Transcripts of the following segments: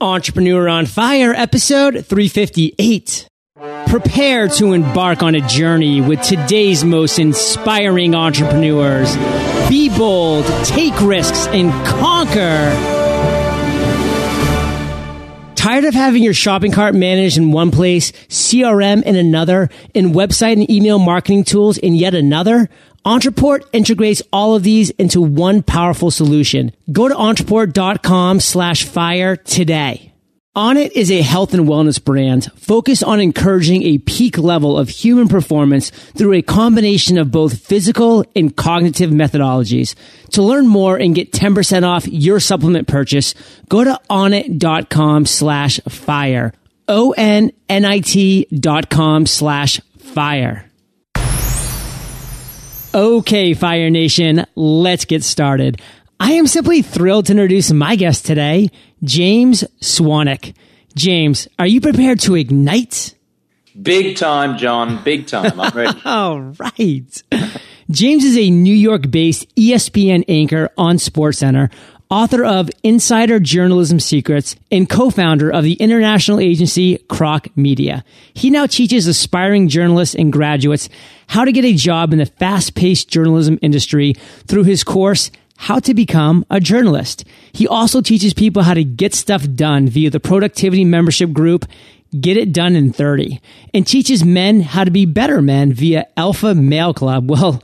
Entrepreneur on Fire, episode 358. Prepare to embark on a journey with today's most inspiring entrepreneurs. Be bold, take risks, and conquer. Tired of having your shopping cart managed in one place, CRM in another, and website and email marketing tools in yet another? Ontraport integrates all of these into one powerful solution. Go to ontraport.com slash fire today. Onnit is a health and wellness brand focused on encouraging a peak level of human performance through a combination of both physical and cognitive methodologies. To learn more and get 10% off your supplement purchase, go to onnit.com slash fire. O-N-N-I-T dot com slash fire. Okay, Fire Nation, let's get started. I am simply thrilled to introduce my guest today, James Swanwick. James, are you prepared to ignite? Big time, John. Big time. I'm ready. All right. James is a New York based ESPN anchor on SportsCenter, author of Insider Journalism Secrets, and co-founder of the international agency Crocmedia. He now teaches aspiring journalists and graduates how to get a job in the fast-paced journalism industry through his course, How to Become a Journalist. He also teaches people how to get stuff done via the productivity membership group Get It Done in 30 and teaches men how to be better men via Alpha Male Club. Well,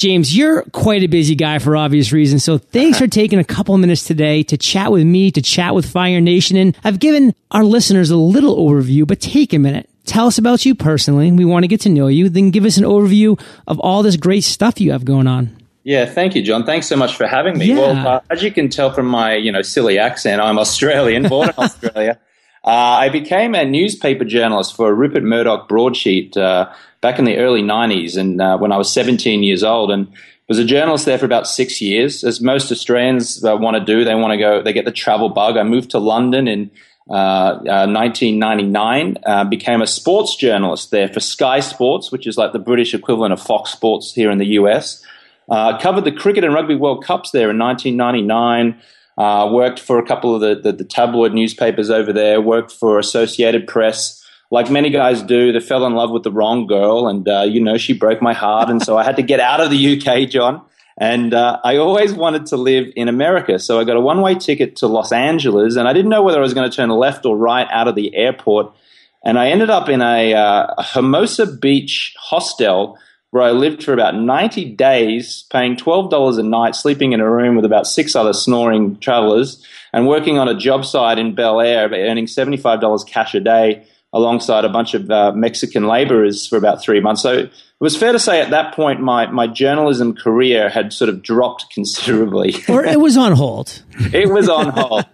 James, you're quite a busy guy for obvious reasons. So thanks for taking a couple minutes today to chat with me, to chat with Fire Nation. And I've given our listeners a little overview, but take a minute. Tell us about you personally. We want to get to know you. Then give us an overview of all this great stuff you have going on. Yeah, thank you, John. Thanks so much for having me. Yeah. Well, uh, as you can tell from my, you know, silly accent, I'm Australian, born in Australia. Uh, I became a newspaper journalist for a Rupert Murdoch broadsheet uh, back in the early 90s and uh, when I was 17 years old and was a journalist there for about six years. As most Australians uh, want to do, they want to go, they get the travel bug. I moved to London in uh, 1999, uh, became a sports journalist there for Sky Sports, which is like the British equivalent of Fox Sports here in the US. Uh, covered the cricket and rugby World Cups there in 1999. Uh, worked for a couple of the, the, the, tabloid newspapers over there. Worked for Associated Press. Like many guys do, they fell in love with the wrong girl, and uh, you know she broke my heart, and so I had to get out of the UK, John. And uh, I always wanted to live in America, so I got a one-way ticket to Los Angeles, and I didn't know whether I was going to turn left or right out of the airport. And I ended up in a, uh, a Hermosa Beach hostel where I lived for about 90 days, paying $12 a night, sleeping in a room with about six other snoring travelers, and working on a job site in Bel Air, earning $75 cash a day alongside a bunch of uh, Mexican laborers for about three months. So it was fair to say at that point my, my journalism career had sort of dropped considerably. Or it was on hold. it was on hold.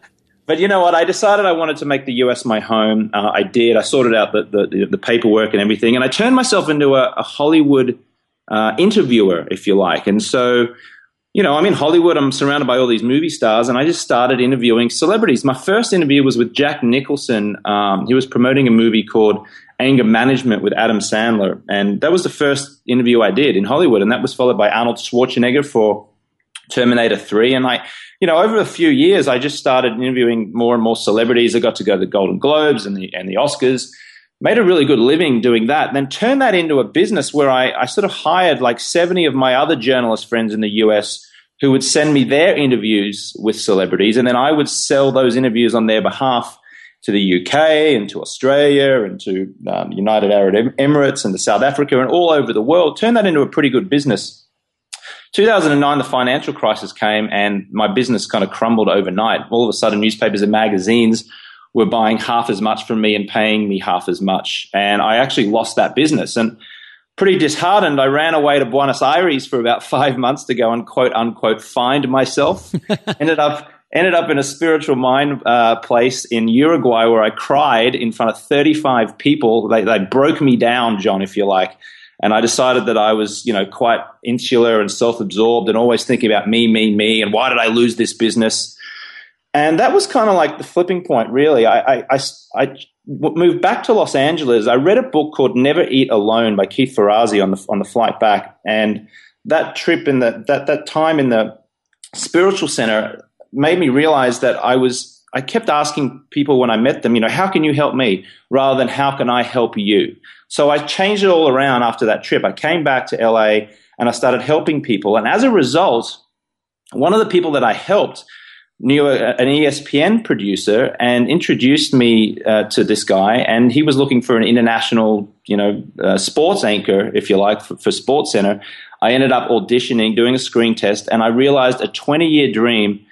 But you know what? I decided I wanted to make the US my home. Uh, I did. I sorted out the, the, the, paperwork and everything, and I turned myself into a, a Hollywood uh, interviewer, if you like. And so, you know, I'm in Hollywood. I'm surrounded by all these movie stars, and I just started interviewing celebrities. My first interview was with Jack Nicholson. Um, he was promoting a movie called Anger Management with Adam Sandler, and that was the first interview I did in Hollywood. And that was followed by Arnold Schwarzenegger for Terminator 3. And I, you know, over a few years, I just started interviewing more and more celebrities. I got to go to the Golden Globes and the, and the Oscars made a really good living doing that, then turned that into a business where I, I sort of hired like 70 of my other journalist friends in the US who would send me their interviews with celebrities, and then I would sell those interviews on their behalf to the UK and to Australia and to um, United Arab Emirates and to South Africa and all over the world. Turned that into a pretty good business. 2009, the financial crisis came, and my business kind of crumbled overnight. All of a sudden, newspapers and magazines were buying half as much from me and paying me half as much. And I actually lost that business. And pretty disheartened, I ran away to Buenos Aires for about five months to go and quote unquote find myself. ended up ended up in a spiritual mind uh, place in Uruguay where I cried in front of 35 people. They, they broke me down, John, if you like. And I decided that I was, you know, quite insular and self-absorbed and always thinking about me, me, me, and why did I lose this business? And that was kind of like the flipping point, really. I, I, I, I, moved back to Los Angeles. I read a book called Never Eat Alone by Keith Ferrazzi on the, on the flight back. And that trip and the, that, that time in the spiritual center made me realize that I was, I kept asking people when I met them, you know, how can you help me rather than how can I help you? So I changed it all around after that trip. I came back to LA and I started helping people. And as a result, one of the people that I helped knew a, an ESPN producer and introduced me uh, to this guy. And he was looking for an international, you know, uh, sports anchor, if you like, for, for Sports Center. I ended up auditioning, doing a screen test, and I realized a 20 year dream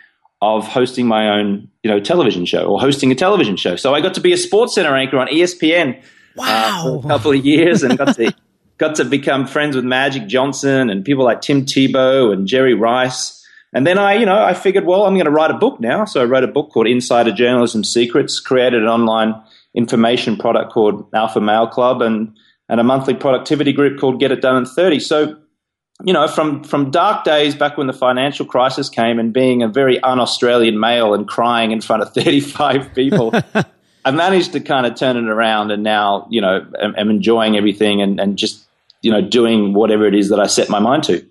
of hosting my own, you know, television show or hosting a television show. So I got to be a Sports Center anchor on ESPN wow. uh, for a couple of years and got to got to become friends with Magic Johnson and people like Tim Tebow and Jerry Rice. And then I, you know, I figured, well, I'm going to write a book now. So I wrote a book called Insider Journalism Secrets, created an online information product called Alpha Male Club, and and a monthly productivity group called Get It Done in 30. So, you know, from from dark days back when the financial crisis came and being a very un-Australian male and crying in front of 35 people. I managed to kind of turn it around, and now you know am, am enjoying everything and, and just you know doing whatever it is that I set my mind to.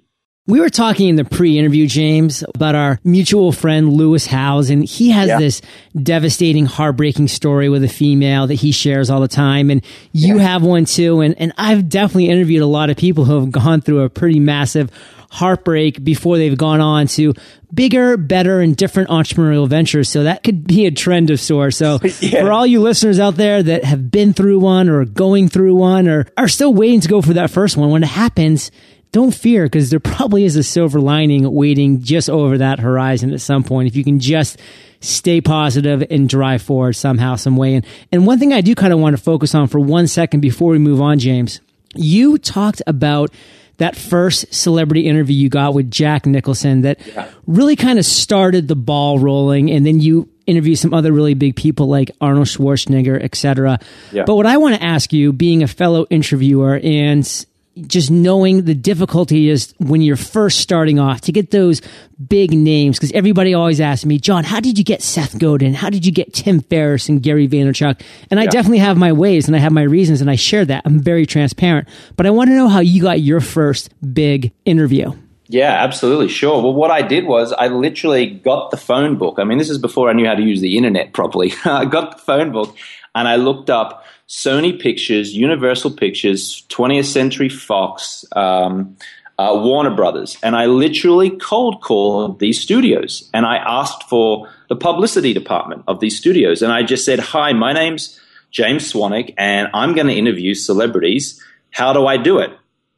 We were talking in the pre-interview, James, about our mutual friend Lewis Howes, and he has yeah. this devastating, heartbreaking story with a female that he shares all the time. And you yeah. have one too. And, and I've definitely interviewed a lot of people who have gone through a pretty massive heartbreak before they've gone on to bigger, better, and different entrepreneurial ventures. So that could be a trend of sorts. So yeah. for all you listeners out there that have been through one or going through one or are still waiting to go for that first one, when it happens, don't fear because there probably is a silver lining waiting just over that horizon at some point. If you can just stay positive and drive forward somehow, some way. And, and one thing I do kind of want to focus on for one second before we move on, James, you talked about that first celebrity interview you got with Jack Nicholson that yeah. really kind of started the ball rolling. And then you interview some other really big people like Arnold Schwarzenegger, etc. Yeah. But what I want to ask you, being a fellow interviewer and just knowing the difficulty is when you're first starting off to get those big names. Because everybody always asks me, John, how did you get Seth Godin? How did you get Tim Ferriss and Gary Vaynerchuk? And I definitely have my ways and I have my reasons and I share that. I'm very transparent. But I want to know how you got your first big interview. Yeah, absolutely. Sure. Well, what I did was I literally got the phone book. I mean, this is before I knew how to use the internet properly. I got the phone book and I looked up Sony Pictures, Universal Pictures, 20th Century Fox, um, uh, Warner Brothers. And I literally cold called these studios and I asked for the publicity department of these studios. And I just said, Hi, my name's James Swanwick and I'm going to interview celebrities. How do I do it?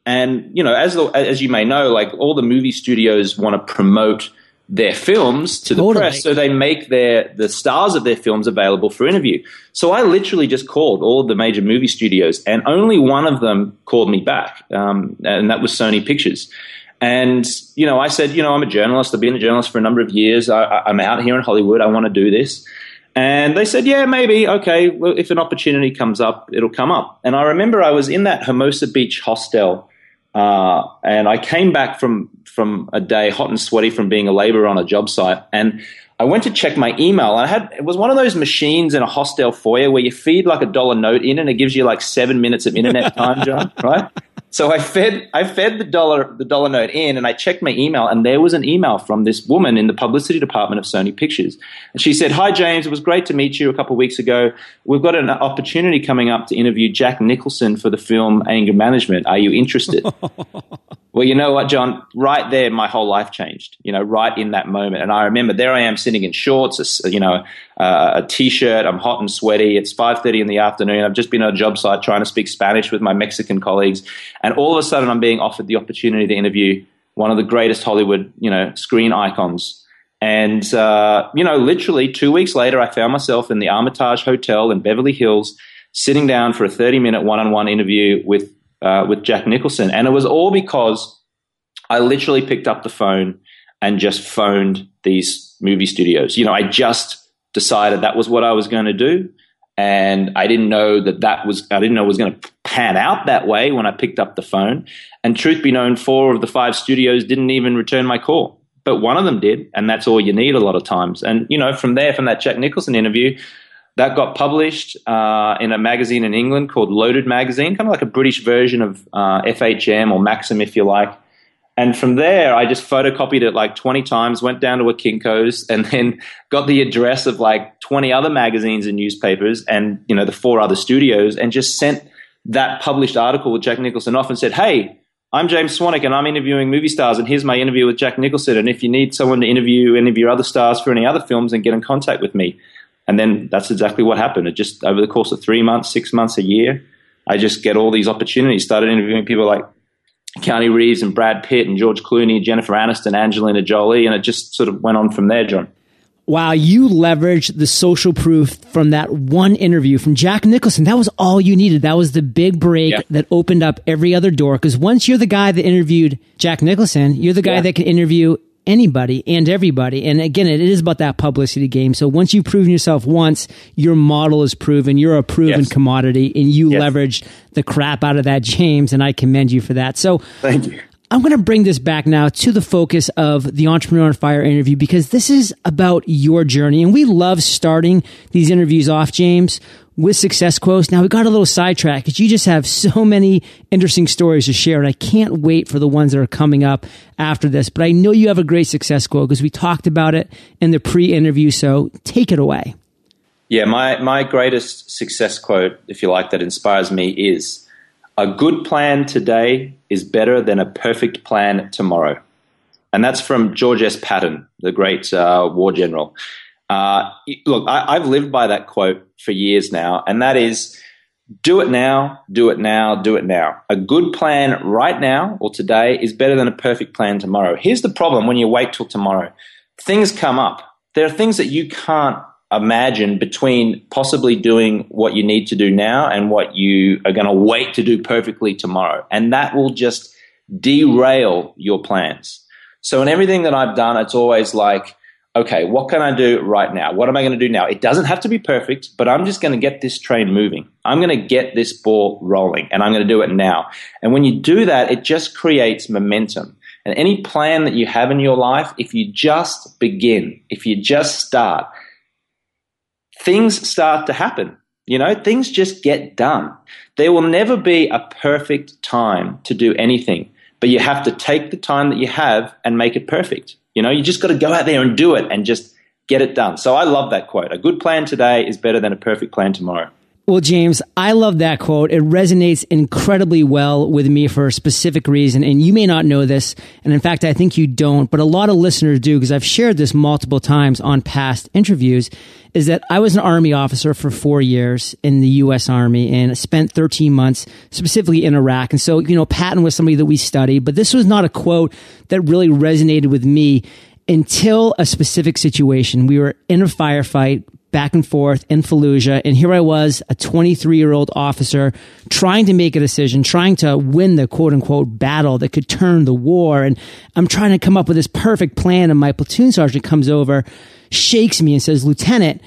And, you know, as, as you may know, like all the movie studios want to promote their films to the press so they make their the stars of their films available for interview. So i literally just called all of the major movie studios and only one of them called me back um, and that was sony pictures. And you know i said you know i'm a journalist. I've been a journalist for a number of years. I, i'm out here in hollywood. I want to do this. And they said yeah maybe. Okay well, if an opportunity comes up it'll come up. And i remember i was in that hermosa beach hostel uh, and I came back from from a day hot and sweaty from being a laborer on a job site, and I went to check my email. I had it was one of those machines in a hostel foyer where you feed like a dollar note in, and it gives you like seven minutes of internet time, John. Right? So I fed I fed the dollar the dollar note in, and I checked my email, and there was an email from this woman in the publicity department of Sony Pictures, and she said, "Hi James, it was great to meet you a couple of weeks ago. We've got an opportunity coming up to interview Jack Nicholson for the film Anger Management. Are you interested?" Well, you know what, John? Right there, my whole life changed. You know, right in that moment, and I remember there I am sitting in shorts, a, you know, uh, a t-shirt. I'm hot and sweaty. It's five thirty in the afternoon. I've just been on a job site trying to speak Spanish with my Mexican colleagues, and all of a sudden, I'm being offered the opportunity to interview one of the greatest Hollywood, you know, screen icons. And uh, you know, literally two weeks later, I found myself in the Armitage Hotel in Beverly Hills, sitting down for a 30 minute one on one interview with uh, with Jack Nicholson. And it was all because I literally picked up the phone and just phoned these movie studios. You know, I just decided that was what I was going to do. And I didn't know that that was, I didn't know it was going to pan out that way when I picked up the phone. And truth be known, four of the five studios didn't even return my call. But one of them did, and that's all you need a lot of times. And, you know, from there, from that Jack Nicholson interview, that got published uh, in a magazine in England called Loaded Magazine, kind of like a British version of uh, FHM or Maxim, if you like. And from there, I just photocopied it like 20 times, went down to a Kinko's, and then got the address of like 20 other magazines and newspapers and, you know, the four other studios and just sent that published article with Jack Nicholson off and said, Hey, I'm James Swanwick and I'm interviewing movie stars and here's my interview with Jack Nicholson. And if you need someone to interview any of your other stars for any other films, then get in contact with me. And then that's exactly what happened. It just over the course of three months, six months, a year, I just get all these opportunities. Started interviewing people like Keanu Reeves and Brad Pitt and George Clooney, and Jennifer Aniston, Angelina Jolie, and it just sort of went on from there, John. Wow, you leveraged the social proof from that one interview from Jack Nicholson. That was all you needed. That was the big break yeah. that opened up every other door. Because once you're the guy that interviewed Jack Nicholson, you're the guy yeah. that can interview anybody and everybody. And again, it is about that publicity game. So once you've proven yourself once, your model is proven. You're a proven yes. commodity and you yes. leveraged the crap out of that, James. And I commend you for that. So thank you. I'm going to bring this back now to the focus of the Entrepreneur on Fire interview because this is about your journey. And we love starting these interviews off, James, with success quotes. Now we got a little sidetracked because you just have so many interesting stories to share. And I can't wait for the ones that are coming up after this. But I know you have a great success quote because we talked about it in the pre interview. So take it away. Yeah, my, my greatest success quote, if you like, that inspires me is a good plan today is better than a perfect plan tomorrow. And that's from George S. Patton, the great uh, war general. Uh, look, I, I've lived by that quote for years now, and that is do it now, do it now, do it now. A good plan right now or today is better than a perfect plan tomorrow. Here's the problem when you wait till tomorrow things come up. There are things that you can't imagine between possibly doing what you need to do now and what you are going to wait to do perfectly tomorrow. And that will just derail your plans. So in everything that I've done, it's always like, okay, what can I do right now? What am I going to do now? It doesn't have to be perfect, but I'm just going to get this train moving. I'm going to get this ball rolling and I'm going to do it now. And when you do that, it just creates momentum. And any plan that you have in your life, if you just begin, if you just start, things start to happen. You know, things just get done. There will never be a perfect time to do anything, but you have to take the time that you have and make it perfect. You know, you just got to go out there and do it and just get it done. So I love that quote. A good plan today is better than a perfect plan tomorrow. Well, James, I love that quote. It resonates incredibly well with me for a specific reason. And you may not know this. And in fact, I think you don't, but a lot of listeners do because I've shared this multiple times on past interviews is that I was an army officer for four years in the U.S. Army and spent 13 months specifically in Iraq. And so, you know, Patton was somebody that we studied, but this was not a quote that really resonated with me until a specific situation. We were in a firefight back and forth in Fallujah. And here I was, a 23 year old officer trying to make a decision, trying to win the quote unquote battle that could turn the war. And I'm trying to come up with this perfect plan. And my platoon sergeant comes over, shakes me and says, Lieutenant,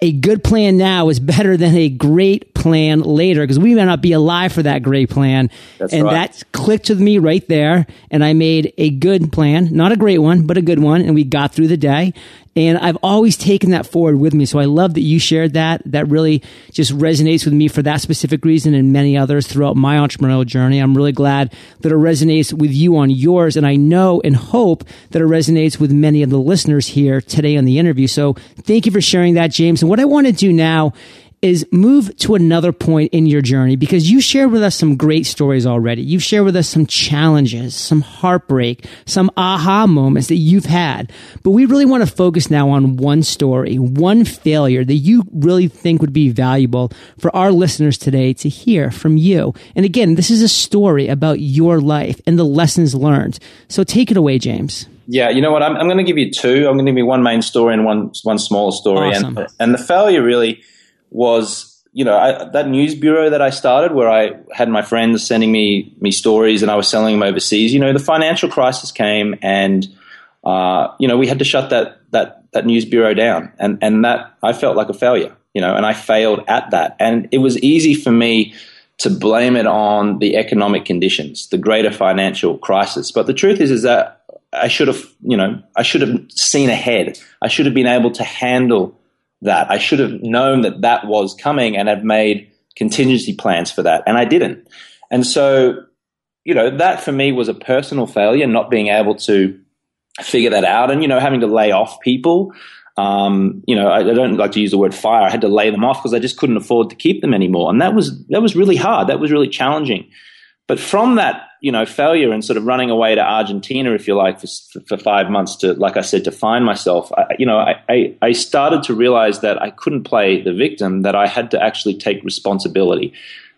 a good plan now is better than a great plan later because we may not be alive for that great plan. That's and right. that clicked with me right there. And I made a good plan, not a great one, but a good one. And we got through the day. And I've always taken that forward with me. So I love that you shared that. That really just resonates with me for that specific reason and many others throughout my entrepreneurial journey. I'm really glad that it resonates with you on yours. And I know and hope that it resonates with many of the listeners here today on the interview. So thank you for sharing that, James. And what I want to do now is move to another point in your journey because you shared with us some great stories already. You've shared with us some challenges, some heartbreak, some aha moments that you've had. But we really want to focus now on one story, one failure that you really think would be valuable for our listeners today to hear from you. And again, this is a story about your life and the lessons learned. So take it away, James. Yeah, you know what? I'm, I'm going to give you two. I'm going to give you one main story and one one smaller story. Awesome. And and the failure really was you know I, that news bureau that I started, where I had my friends sending me me stories, and I was selling them overseas. You know, the financial crisis came, and uh, you know we had to shut that that that news bureau down, and and that I felt like a failure. You know, and I failed at that, and it was easy for me to blame it on the economic conditions, the greater financial crisis. But the truth is, is that I should have, you know, I should have seen ahead. I should have been able to handle that. I should have known that that was coming and have made contingency plans for that. And I didn't. And so you know, that for me was a personal failure, not being able to figure that out and, you know, having to lay off people. Um, you know, I, I, don't like to use the word fire. I had to lay them off because I just couldn't afford to keep them anymore. And that was, that was really hard. That was really challenging. But from that, you know, failure and sort of running away to Argentina, if you like, for, for five months to, like I said, to find myself, I, you know, I, I, I started to realize that I couldn't play the victim, that I had to actually take responsibility.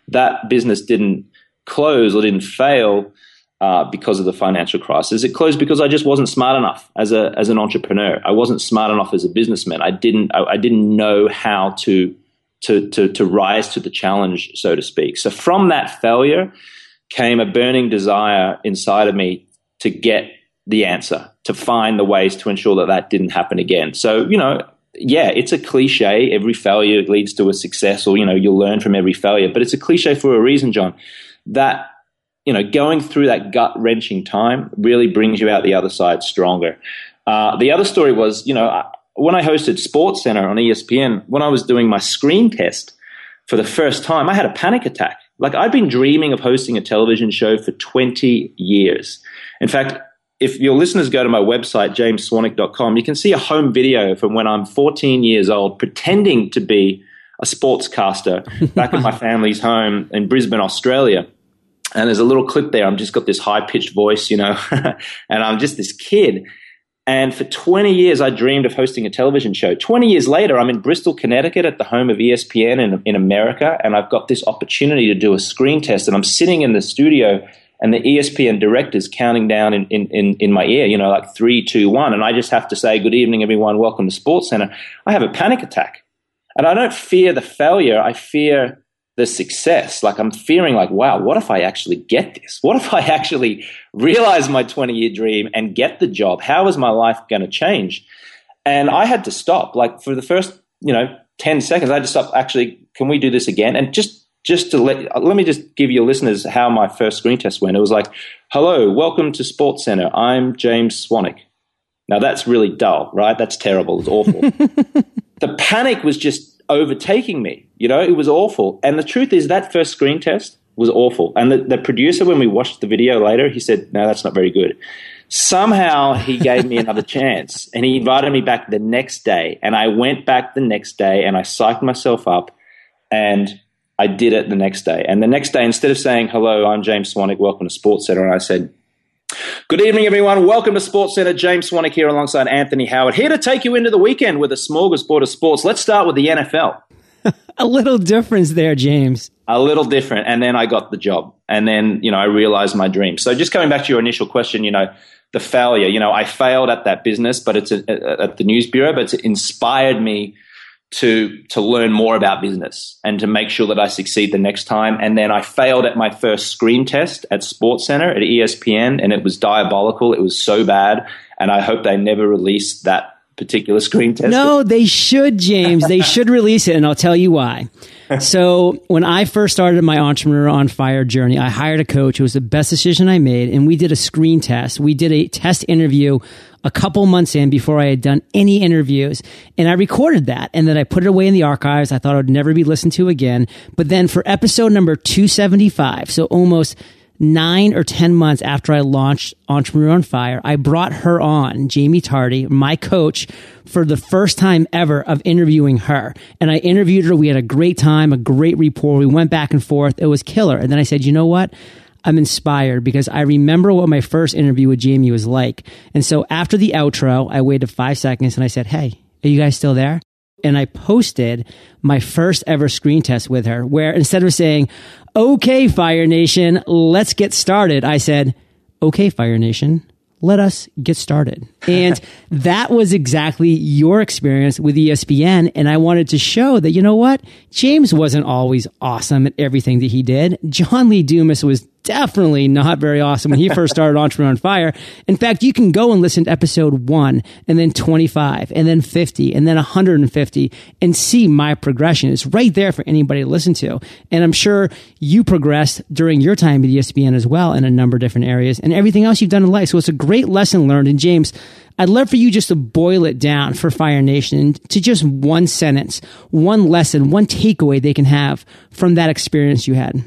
That business didn't close or didn't fail uh, because of the financial crisis. It closed because I just wasn't smart enough as a as an entrepreneur. I wasn't smart enough as a businessman. I didn't I, I didn't know how to, to to to rise to the challenge, so to speak. So from that failure came a burning desire inside of me to get the answer, to find the ways to ensure that that didn't happen again. So you know. Yeah, it's a cliche. Every failure leads to a success, or you know, you'll learn from every failure. But it's a cliche for a reason, John that you know going through that gut wrenching time really brings you out the other side stronger. Uh, the other story was you know when I hosted Sports Center on ESPN when I was doing my screen test for the first time I had a panic attack. Like I'd been dreaming of hosting a television show for 20 years. In fact, if your listeners go to my website, jamesswanwick.com, you can see a home video from when I'm 14 years old pretending to be a sportscaster back in my family's home in Brisbane, Australia. And there's a little clip there. I'm just got this high pitched voice, you know, and I'm just this kid. And for 20 years, I dreamed of hosting a television show. 20 years later, I'm in Bristol, Connecticut at the home of ESPN in, in America. And I've got this opportunity to do a screen test. And I'm sitting in the studio and the ESPN director's counting down in, in, in, in, my ear, you know, like three, two, one. And I just have to say, good evening, everyone. Welcome to Sports Center. I have a panic attack. And I don't fear the failure. I fear the success. Like I'm fearing like, wow, what if I actually get this? What if I actually realize my 20 year dream and get the job? How is my life going to change? And I had to stop. Like for the first, you know, 10 seconds, I had to stop. Actually, can we do this again? And just, just to let, let me just give your listeners how my first screen test went. It was like, hello, welcome to Sports Center. I'm James Swanwick. Now that's really dull, right? That's terrible. It's awful. the panic was just overtaking me. You know, it was awful. And the truth is, that first screen test was awful. And the, the producer, when we watched the video later, he said, No, that's not very good. Somehow he gave me another chance and he invited me back the next day. And I went back the next day and I psyched myself up and I did it the next day. And the next day, instead of saying, Hello, I'm James Swanwick, welcome to Sports Center, and I said, Good evening, everyone. Welcome to Sports Center. James Swanwick here alongside Anthony Howard, here to take you into the weekend with a smorgasbord of sports. Let's start with the NFL. a little difference there, James. A little different. And then I got the job. And then, you know, I realized my dream. So just coming back to your initial question, you know, the failure, you know, I failed at that business, but it's a, at the news bureau, but it inspired me to to learn more about business and to make sure that I succeed the next time. And then I failed at my first screen test at Sports Center at ESPN, and it was diabolical. It was so bad, and I hope they never release that particular screen test. No, they should, James. they should release it, and I'll tell you why. so when I first started my entrepreneur on fire journey, I hired a coach. It was the best decision I made, and we did a screen test. We did a test interview a couple months in before I had done any interviews. And I recorded that and then I put it away in the archives. I thought it would never be listened to again. But then for episode number 275, so almost nine or 10 months after I launched Entrepreneur on Fire, I brought her on, Jamie Tardy, my coach, for the first time ever of interviewing her. And I interviewed her. We had a great time, a great rapport. We went back and forth. It was killer. And then I said, you know what? I'm inspired because I remember what my first interview with Jamie was like. And so after the outro, I waited five seconds and I said, Hey, are you guys still there? And I posted my first ever screen test with her where instead of saying, Okay, Fire Nation, let's get started, I said, Okay, Fire Nation, let us get started. And that was exactly your experience with ESPN. And I wanted to show that, you know what? James wasn't always awesome at everything that he did. John Lee Dumas was definitely not very awesome when he first started Entrepreneur on Fire. In fact, you can go and listen to episode one and then 25 and then 50 and then 150 and see my progression. It's right there for anybody to listen to. And I'm sure you progressed during your time at ESPN as well in a number of different areas and everything else you've done in life. So it's a great lesson learned. And James, I'd love for you just to boil it down for Fire Nation to just one sentence, one lesson, one takeaway they can have from that experience you had.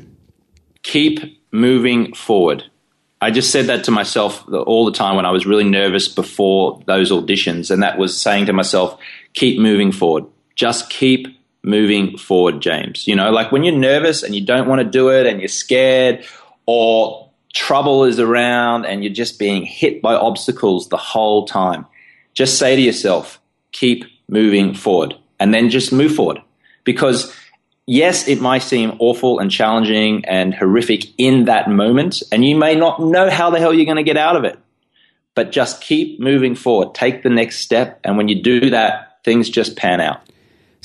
Keep moving forward. I just said that to myself all the time when I was really nervous before those auditions. And that was saying to myself, keep moving forward. Just keep moving forward, James. You know, like when you're nervous and you don't want to do it and you're scared or trouble is around and you're just being hit by obstacles the whole time, just say to yourself, keep moving forward and then just move forward. Because yes, it might seem awful and challenging and horrific in that moment, and you may not know how the hell you're going to get out of it. But just keep moving forward. Take the next step. And when you do that, things just pan out.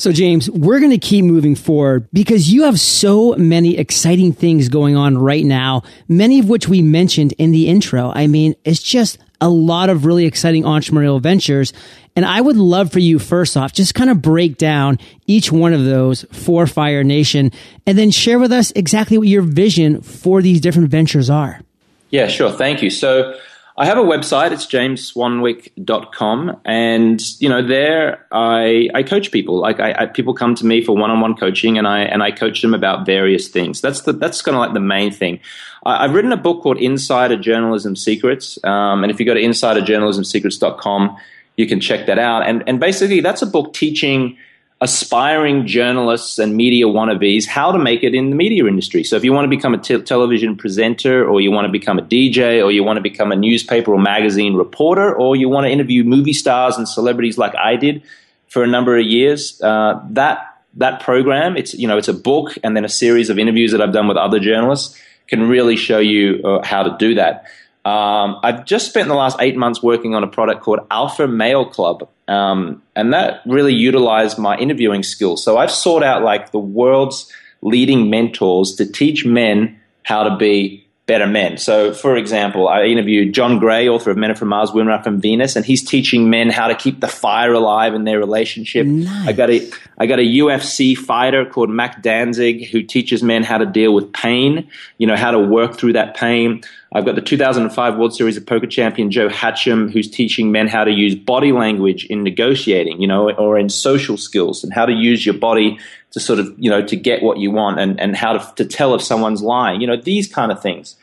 So, James, we're going to keep moving forward because you have so many exciting things going on right now, many of which we mentioned in the intro. I mean, it's just a lot of really exciting entrepreneurial ventures. And I would love for you, first off, just kind of break down each one of those for Fire Nation and then share with us exactly what your vision for these different ventures are. Yeah, sure. Thank you. So I have a website. It's jamesswanwick.com. And, you know, there I, I coach people. Like I, I people come to me for one-on-one coaching and I, and I coach them about various things. That's the, that's kind of like the main thing. I, have written a book called Insider Journalism Secrets. Um, and if you go to insiderjournalismsecrets.com, you can check that out. And, and basically, that's a book teaching aspiring journalists and media wannabes how to make it in the media industry. So if you want to become a te- television presenter or you want to become a DJ or you want to become a newspaper or magazine reporter or you want to interview movie stars and celebrities like I did for a number of years, uh, that that program, it's you know, it's a book and then a series of interviews that I've done with other journalists can really show you uh, how to do that. Um, I've just spent the last eight months working on a product called Alpha Male Club, um, and that really utilized my interviewing skills. So I've sought out like the world's leading mentors to teach men how to be better men. So, for example, I interviewed John Gray, author of Men Are from Mars, Women Are from Venus, and he's teaching men how to keep the fire alive in their relationship. Nice. I got a I got a UFC fighter called Mac Danzig who teaches men how to deal with pain, you know, how to work through that pain. I've got the 2005 World Series of Poker champion Joe Hachem, who's teaching men how to use body language in negotiating, you know, or in social skills, and how to use your body to sort of, you know, to get what you want, and, and how to, to tell if someone's lying, you know, these kind of things.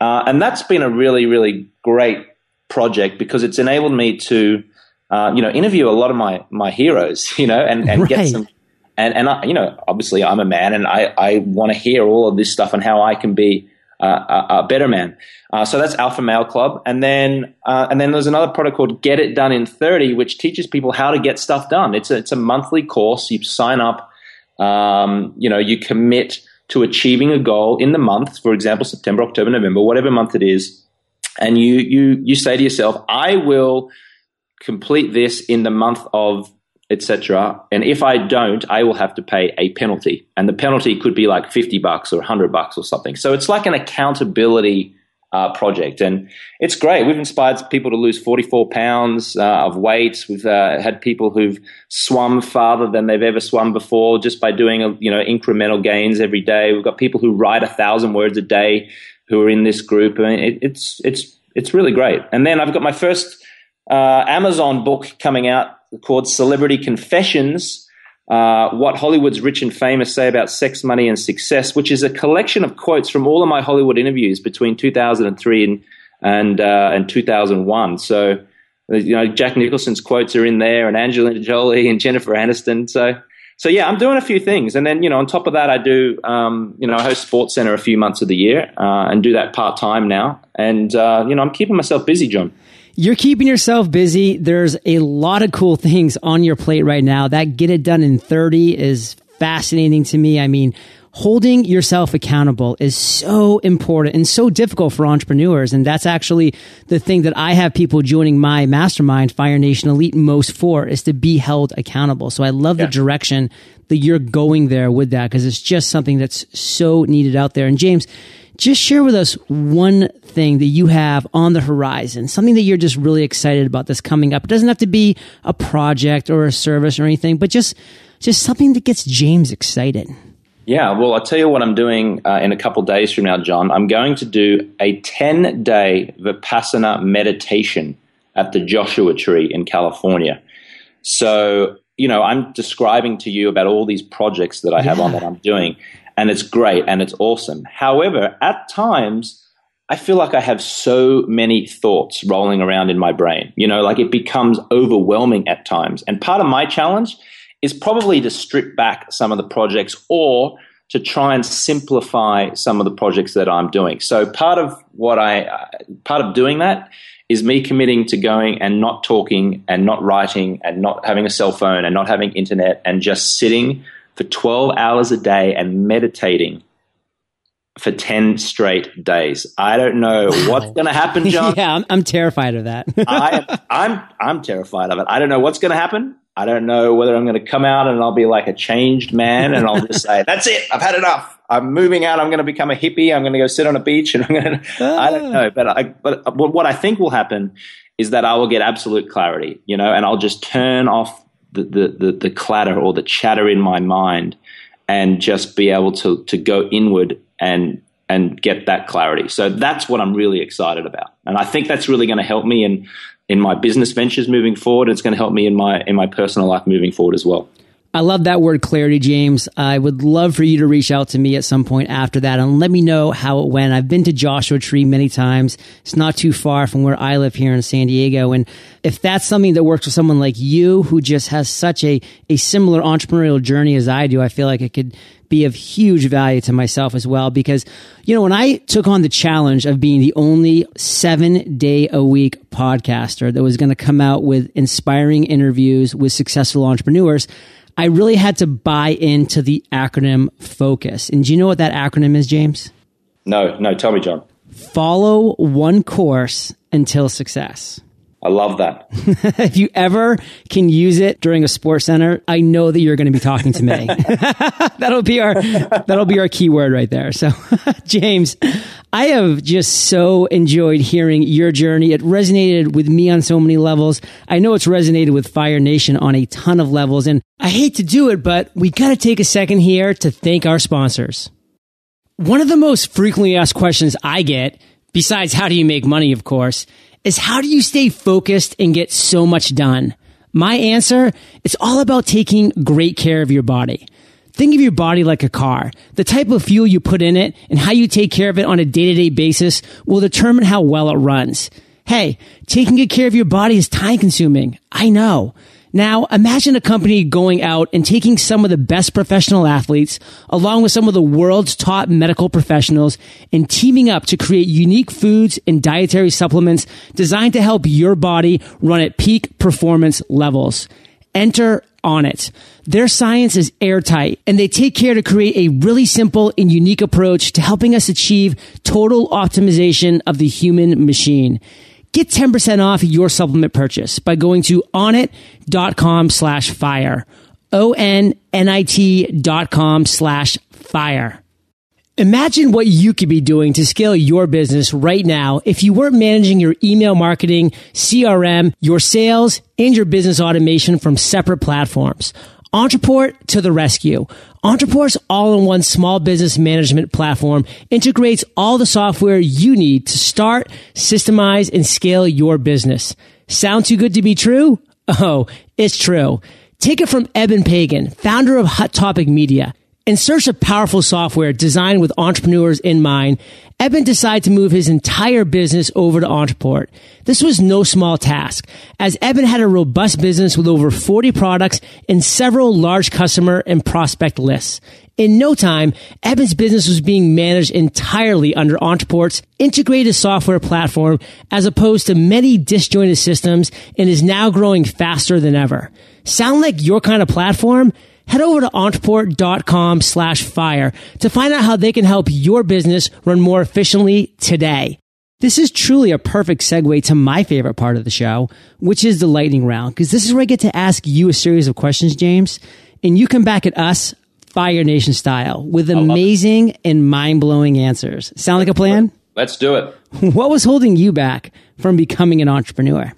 Uh, and that's been a really, really great project because it's enabled me to, uh, you know, interview a lot of my my heroes, you know, and, and right. get some. And and I, you know, obviously, I'm a man, and I I want to hear all of this stuff and how I can be uh, a, a, better man. Uh, so that's Alpha Male Club, and then uh, and then there's another product called Get It Done in 30, which teaches people how to get stuff done. It's a, it's a monthly course. You sign up, um, you know, you commit to achieving a goal in the month, for example, September, October, November, whatever month it is, and you you you say to yourself, I will complete this in the month of etc. And if I don't, I will have to pay a penalty. And the penalty could be like 50 bucks or 100 bucks or something. So it's like an accountability uh, project. And it's great. We've inspired people to lose 44 pounds uh, of weight. We've uh, had people who've swum farther than they've ever swum before just by doing, a, you know, incremental gains every day. We've got people who write a thousand words a day who are in this group. I mean, it, it's, it's, it's really great. And then I've got my first uh, Amazon book coming out called Celebrity Confessions. Uh, what Hollywood's rich and famous say about sex, money, and success, which is a collection of quotes from all of my Hollywood interviews between 2003 and and, uh, and 2001. So, you know, Jack Nicholson's quotes are in there, and Angelina Jolie and Jennifer Aniston. So, so yeah, I'm doing a few things, and then you know, on top of that, I do um, you know, I host Sports Center a few months of the year, uh, and do that part time now, and uh, you know, I'm keeping myself busy, John. You're keeping yourself busy. There's a lot of cool things on your plate right now. That get it done in 30 is fascinating to me. I mean, holding yourself accountable is so important and so difficult for entrepreneurs. And that's actually the thing that I have people joining my mastermind, Fire Nation Elite, most for is to be held accountable. So I love yeah. the direction that you're going there with that because it's just something that's so needed out there. And James, just share with us one thing that you have on the horizon, something that you're just really excited about that's coming up. It doesn't have to be a project or a service or anything, but just just something that gets James excited. Yeah, well, I'll tell you what I'm doing uh, in a couple days from now, John. I'm going to do a 10 day Vipassana meditation at the Joshua Tree in California. So, you know, I'm describing to you about all these projects that I have yeah. on that I'm doing. And it's great and it's awesome. However, at times, I feel like I have so many thoughts rolling around in my brain. You know, like it becomes overwhelming at times. And part of my challenge is probably to strip back some of the projects or to try and simplify some of the projects that I'm doing. So part of what I, part of doing that is me committing to going and not talking and not writing and not having a cell phone and not having internet and just sitting for 12 hours a day and meditating for 10 straight days. I don't know what's going to happen, John. yeah, I'm, I'm, terrified of that. I, I'm, I'm terrified of it. I don't know what's going to happen. I don't know whether I'm going to come out and I'll be like a changed man and I'll just say, that's it. I've had enough. I'm moving out. I'm going to become a hippie. I'm going to go sit on a beach and I'm going to, I don't know. But I, but what I think will happen is that I will get absolute clarity, you know, and I'll just turn off the, the, the, the clatter or the chatter in my mind and just be able to, to go inward and and get that clarity. So that's what I'm really excited about. And I think that's really going to help me in in my business ventures moving forward. It's going to help me in my in my personal life moving forward as well. I love that word clarity, James. I would love for you to reach out to me at some point after that and let me know how it went. I've been to Joshua Tree many times. It's not too far from where I live here in San Diego. And if that's something that works for someone like you who just has such a, a similar entrepreneurial journey as I do, I feel like it could be of huge value to myself as well. Because, you know, when I took on the challenge of being the only seven day a week podcaster that was going to come out with inspiring interviews with successful entrepreneurs, I really had to buy into the acronym FOCUS. And do you know what that acronym is, James? No, no, tell me, John. Follow one course until success. I love that. if you ever can use it during a sports center, I know that you're going to be talking to me. that'll be our that'll be our keyword right there. So, James, I have just so enjoyed hearing your journey. It resonated with me on so many levels. I know it's resonated with Fire Nation on a ton of levels, and I hate to do it, but we got to take a second here to thank our sponsors. One of the most frequently asked questions I get, besides how do you make money, of course is how do you stay focused and get so much done? My answer, it's all about taking great care of your body. Think of your body like a car. The type of fuel you put in it and how you take care of it on a day to day basis will determine how well it runs. Hey, taking good care of your body is time consuming. I know. Now, imagine a company going out and taking some of the best professional athletes, along with some of the world's top medical professionals, and teaming up to create unique foods and dietary supplements designed to help your body run at peak performance levels. Enter Onnit. Their science is airtight and they take care to create a really simple and unique approach to helping us achieve total optimization of the human machine. Get 10% off your supplement purchase by going to onnit.com slash fire. O-N-N-I-T dot com slash fire. Imagine what you could be doing to scale your business right now if you weren't managing your email marketing, CRM, your sales, and your business automation from separate platforms. Ontraport to the rescue. Ontraport's all-in-one small business management platform integrates all the software you need to start, systemize, and scale your business. Sound too good to be true? Oh, it's true. Take it from Eben Pagan, founder of Hot Topic Media. In search of powerful software designed with entrepreneurs in mind, Eben decided to move his entire business over to Ontraport. This was no small task, as Eben had a robust business with over 40 products and several large customer and prospect lists. In no time, Eben's business was being managed entirely under Ontraport's integrated software platform as opposed to many disjointed systems and is now growing faster than ever. Sound like your kind of platform? Head over to ontraport.com slash fire to find out how they can help your business run more efficiently today. This is truly a perfect segue to my favorite part of the show, which is the lightning round, because this is where I get to ask you a series of questions, James, and you come back at us Fire Nation style with amazing and mind blowing answers. Sound like a plan? Let's do it. What was holding you back from becoming an entrepreneur?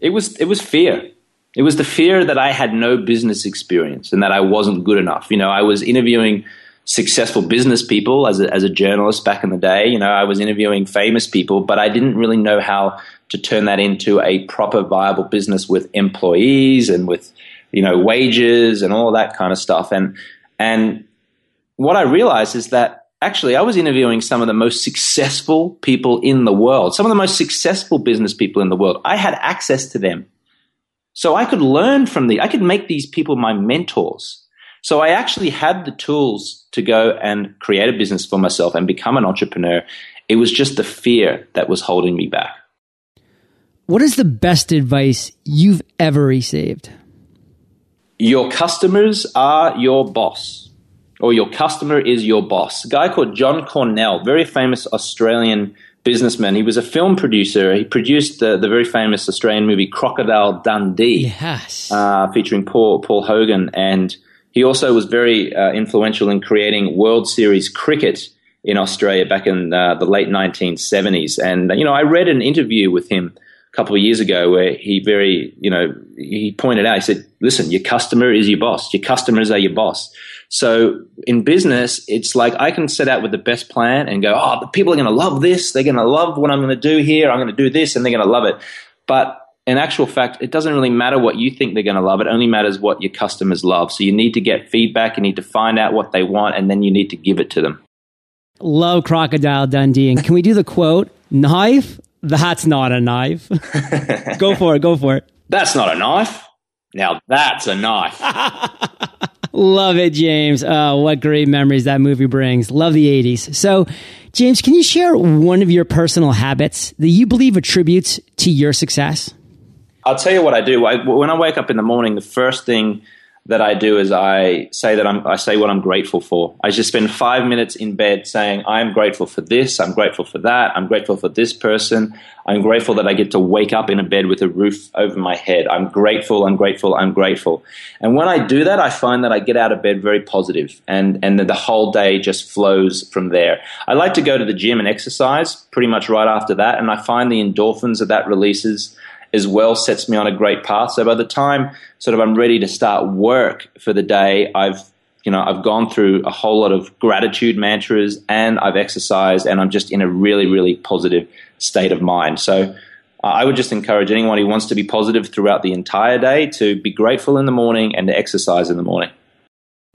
It was it was fear. It was the fear that I had no business experience and that I wasn't good enough. You know, I was interviewing successful business people as a, as a journalist back in the day. You know, I was interviewing famous people, but I didn't really know how to turn that into a proper viable business with employees and with, you know, wages and all that kind of stuff. And, and what I realized is that actually I was interviewing some of the most successful people in the world, some of the most successful business people in the world. I had access to them. So I could learn from the, I could make these people my mentors. So I actually had the tools to go and create a business for myself and become an entrepreneur. It was just the fear that was holding me back. What is the best advice you've ever received? Your customers are your boss, or your customer is your boss. A guy called John Cornell, very famous Australian businessman. He was a film producer. He produced the, the very famous Australian movie Crocodile Dundee, yes, uh, featuring Paul Paul Hogan, and he also was very uh, influential in creating World Series cricket in Australia back in uh, the late 1970s. And you know, I read an interview with him a couple of years ago where he very, you know, he pointed out, he said, listen, your customer is your boss. Your customers are your boss. So in business, it's like I can set out with the best plan and go, oh, the people are going to love this. They're going to love what I'm going to do here. I'm going to do this and they're going to love it. But in actual fact, it doesn't really matter what you think they're going to love. It only matters what your customers love. So you need to get feedback. You need to find out what they want and then you need to give it to them. Love Crocodile Dundee. And can we do the quote? Knife that's not a knife. go for it. Go for it. That's not a knife. Now that's a knife. Love it, James. Oh, what great memories that movie brings. Love the 80s. So, James, can you share one of your personal habits that you believe attributes to your success? I'll tell you what I do. I, when I wake up in the morning, the first thing that I do is I say that I'm, I say what I'm grateful for. I just spend five minutes in bed saying, I'm grateful for this, I'm grateful for that, I'm grateful for this person, I'm grateful that I get to wake up in a bed with a roof over my head. I'm grateful, I'm grateful, I'm grateful. And when I do that, I find that I get out of bed very positive and, and the whole day just flows from there. I like to go to the gym and exercise pretty much right after that, and I find the endorphins that that releases as well sets me on a great path. So by the time sort of I'm ready to start work for the day, I've you know I've gone through a whole lot of gratitude mantras and I've exercised and I'm just in a really really positive state of mind. So I would just encourage anyone who wants to be positive throughout the entire day to be grateful in the morning and to exercise in the morning.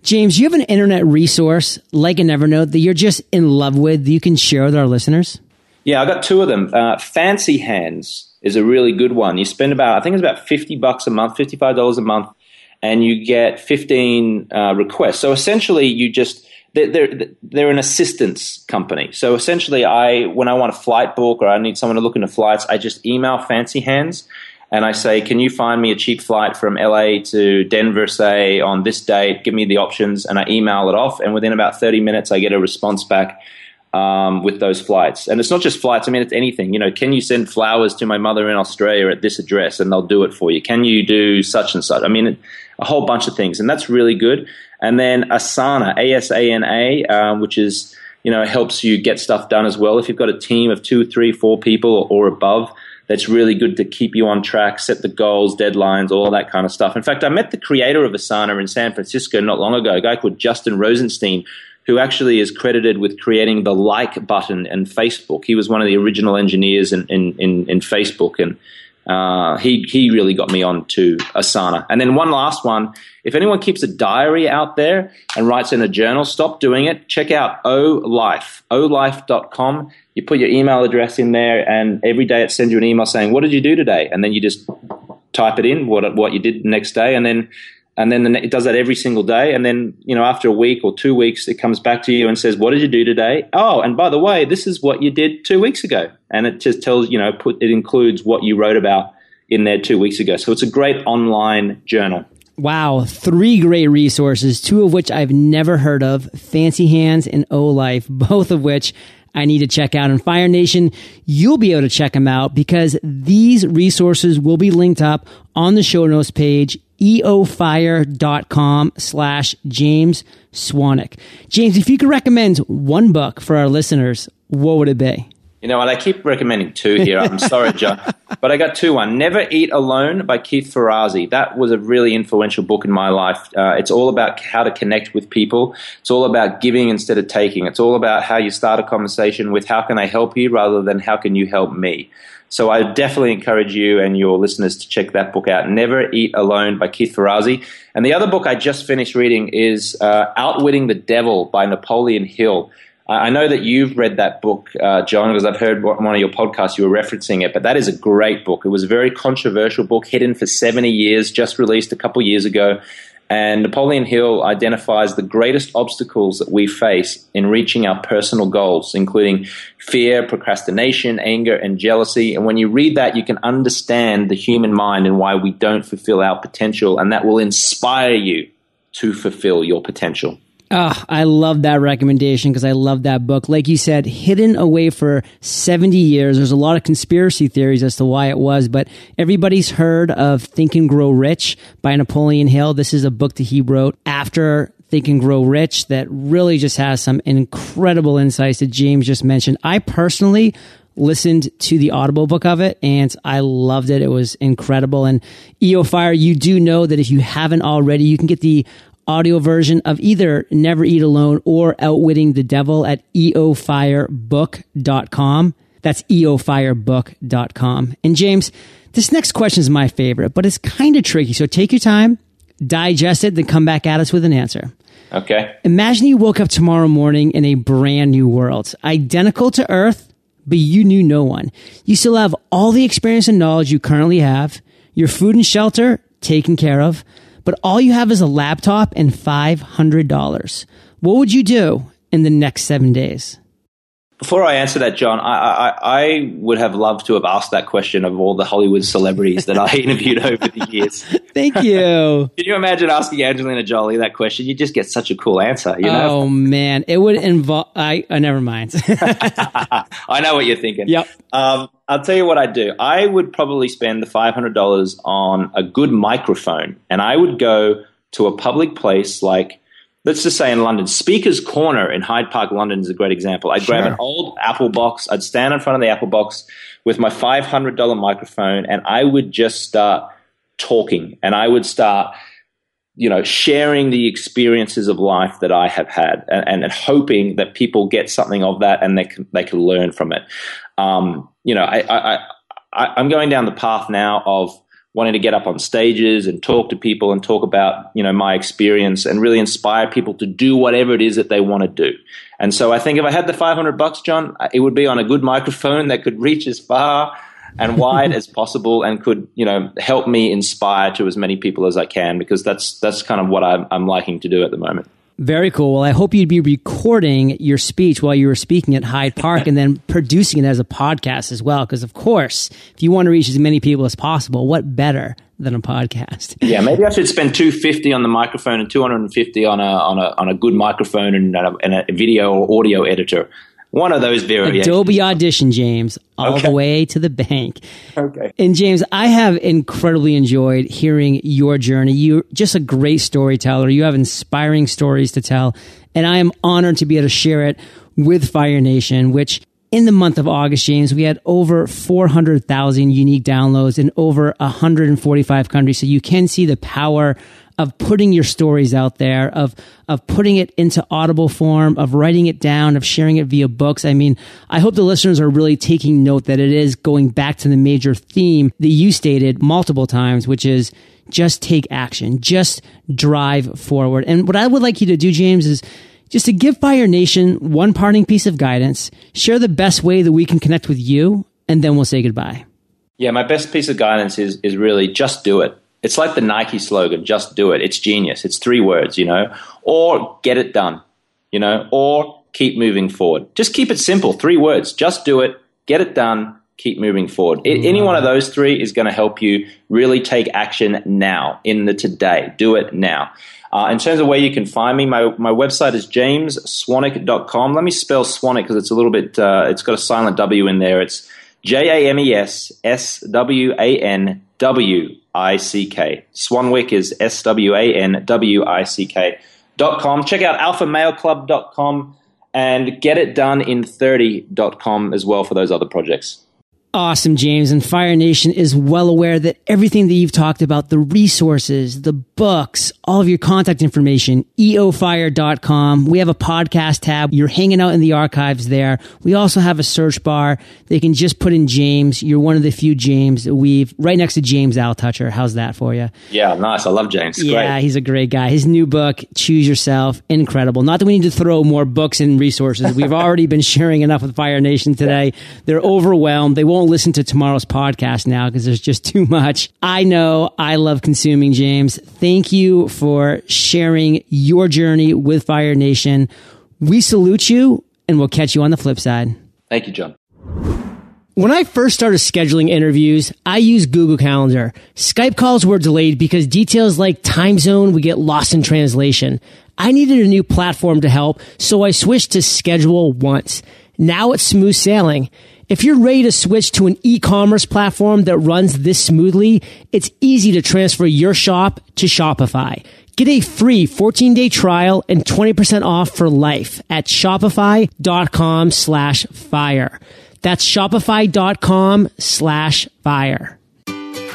James, you have an internet resource like an Evernote that you're just in love with that you can share with our listeners? Yeah, I've got two of them. Uh, Fancy Hands is a really good one. You spend about, I think it's about 50 bucks a month, $55 a month, and you get 15 uh, requests. So essentially, you just, they're, they're, they're, an assistance company. So essentially, I when I want a flight book or I need someone to look into flights, I just email Fancy Hands and I say, "Can you find me a cheap flight from LA to Denver, say on this date? Give me the options." And I email it off, and within about thirty minutes, I get a response back um, with those flights. And it's not just flights. I mean, it's anything. You know, can you send flowers to my mother in Australia at this address, and they'll do it for you? Can you do such and such? I mean, a whole bunch of things, and that's really good. And then Asana, A S A N A, um, which is you know helps you get stuff done as well. If you've got a team of two, three, four people or above. That's really good to keep you on track, set the goals, deadlines, all that kind of stuff. In fact, I met the creator of Asana in San Francisco not long ago, a guy called Justin Rosenstein, who actually is credited with creating the like button in Facebook. He was one of the original engineers in, in, in, in Facebook, and uh, he, he really got me on to Asana. And then one last one if anyone keeps a diary out there and writes in a journal, stop doing it. Check out OhLife, ohlife.com. You put your email address in there, and every day it sends you an email saying, What did you do today? And then you just type it in, what, what you did the next day, and then and then the, it does that every single day. And then, you know, after a week or two weeks, it comes back to you and says, "What did you do today?" Oh, and by the way, this is what you did two weeks ago, and it just tells you know, put it includes what you wrote about in there two weeks ago. So it's a great online journal. Wow, three great resources, two of which I've never heard of Fancy Hands and OhLife, both of which I need to check out. And Fire Nation, you'll be able to check them out because these resources will be linked up on the show notes page eofire.com slash James Swanwick. James, if you could recommend one book for our listeners, what would it be? You know what? I keep recommending two here. I'm sorry, John, but I got two. One, Never Eat Alone by Keith Ferrazzi. That was a really influential book in my life. Uh, it's all about how to connect with people. It's all about giving instead of taking. It's all about how you start a conversation with how can I help you rather than how can you help me. So I definitely encourage you and your listeners to check that book out. Never Eat Alone by Keith Ferrazzi. And the other book I just finished reading is uh, Outwitting the Devil by Napoleon Hill. I know that you've read that book, uh, John, because I've heard on one of your podcasts you were referencing it, but that is a great book. It was a very controversial book, hidden for 70 years, just released a couple years ago. And Napoleon Hill identifies the greatest obstacles that we face in reaching our personal goals, including fear, procrastination, anger, and jealousy. And when you read that, you can understand the human mind and why we don't fulfill our potential, and that will inspire you to fulfill your potential. Oh, I love that recommendation because I love that book. Like you said, hidden away for 70 years. There's a lot of conspiracy theories as to why it was, but everybody's heard of Think and Grow Rich by Napoleon Hill. This is a book that he wrote after Think and Grow Rich that really just has some incredible insights that James just mentioned. I personally listened to the audible book of it and I loved it. It was incredible. And EO Fire, you do know that if you haven't already, you can get the audio version of either Never Eat Alone or Outwitting the Devil at eofirebook.com. That's eofirebook.com. And James, this next question is my favorite, but it's kind of tricky. So take your time, digest it, then come back at us with an answer. Okay. Imagine you woke up tomorrow morning in a brand new world, identical to Earth, but you knew no one. You still have all the experience and knowledge you currently have, your food and shelter taken care of but all you have is a laptop and $500. What would you do in the next seven days? Before I answer that, John, I, I, I, would have loved to have asked that question of all the Hollywood celebrities that I interviewed over the years. Thank you. Can you imagine asking Angelina Jolie that question? You just get such a cool answer. You know? Oh man, it would involve. I, I never mind. I know what you're thinking. Yep. Um, I'll tell you what I'd do. I would probably spend the five hundred dollars on a good microphone, and I would go to a public place like let's just say in London, Speaker's Corner in Hyde Park, London is a great example. I'd sure. grab an old Apple box, I'd stand in front of the Apple box with my $500 microphone, and I would just start talking and I would start you know, sharing the experiences of life that I have had, and, and hoping that people get something of that and they can they can learn from it. Um, you know, I, I, I I'm going down the path now of wanting to get up on stages and talk to people and talk about you know my experience and really inspire people to do whatever it is that they want to do. And so I think if I had the 500 bucks, John, it would be on a good microphone that could reach as far and wide as possible and could you know help me inspire to as many people as I can because that's that's kind of what I'm, I'm liking to do at the moment. Very cool. Well, I hope you'd be recording your speech while you were speaking at Hyde Park and then producing it as a podcast as well. Because, of course, if you want to reach as many people as possible, what better than a podcast? Yeah, maybe I should spend 250 on the microphone and 250 on a, on a, on a good microphone and a, and a video or audio editor. One of those variations. Adobe Audition, James, all okay. the way to the bank. Okay. And James, I have incredibly enjoyed hearing your journey. You're just a great storyteller. You have inspiring stories to tell. And I am honored to be able to share it with Fire Nation, which in the month of August, James, we had over 400,000 unique downloads in over 145 countries. So you can see the power of putting your stories out there, of of putting it into audible form, of writing it down, of sharing it via books. I mean, I hope the listeners are really taking note that it is going back to the major theme that you stated multiple times, which is just take action, just drive forward. And what I would like you to do, James, is just to give Fire Nation one parting piece of guidance, share the best way that we can connect with you, and then we'll say goodbye. Yeah, my best piece of guidance is is really just do it. It's like the Nike slogan, just do it. It's genius. It's three words, you know, or get it done, you know, or keep moving forward. Just keep it simple. Three words. Just do it, get it done, keep moving forward. It, any one of those three is going to help you really take action now in the today. Do it now. Uh, in terms of where you can find me, my, my website is jamesswanwick.com. Let me spell Swanwick because it's a little bit, uh, it's got a silent W in there. It's J A M E S S W A N W I C K. Swanwick is S W A N W I C K dot com. Check out alphamaleclub.com and getitdonein30.com as well for those other projects. Awesome, James. And Fire Nation is well aware that everything that you've talked about, the resources, the books, all of your contact information, eofire.com. We have a podcast tab. You're hanging out in the archives there. We also have a search bar. They can just put in James. You're one of the few James that we've right next to James Altucher. How's that for you? Yeah, nice. I love James. Yeah, he's a great guy. His new book, Choose Yourself, incredible. Not that we need to throw more books and resources. We've already been sharing enough with Fire Nation today. They're overwhelmed. They won't listen to tomorrow's podcast now because there's just too much. I know I love consuming, James. Thank you for sharing your journey with Fire Nation. We salute you and we'll catch you on the flip side. Thank you, John. When I first started scheduling interviews, I used Google Calendar. Skype calls were delayed because details like time zone would get lost in translation. I needed a new platform to help, so I switched to Schedule Once. Now it's smooth sailing. If you're ready to switch to an e-commerce platform that runs this smoothly, it's easy to transfer your shop to Shopify. Get a free 14 day trial and 20% off for life at shopify.com slash fire. That's shopify.com slash fire.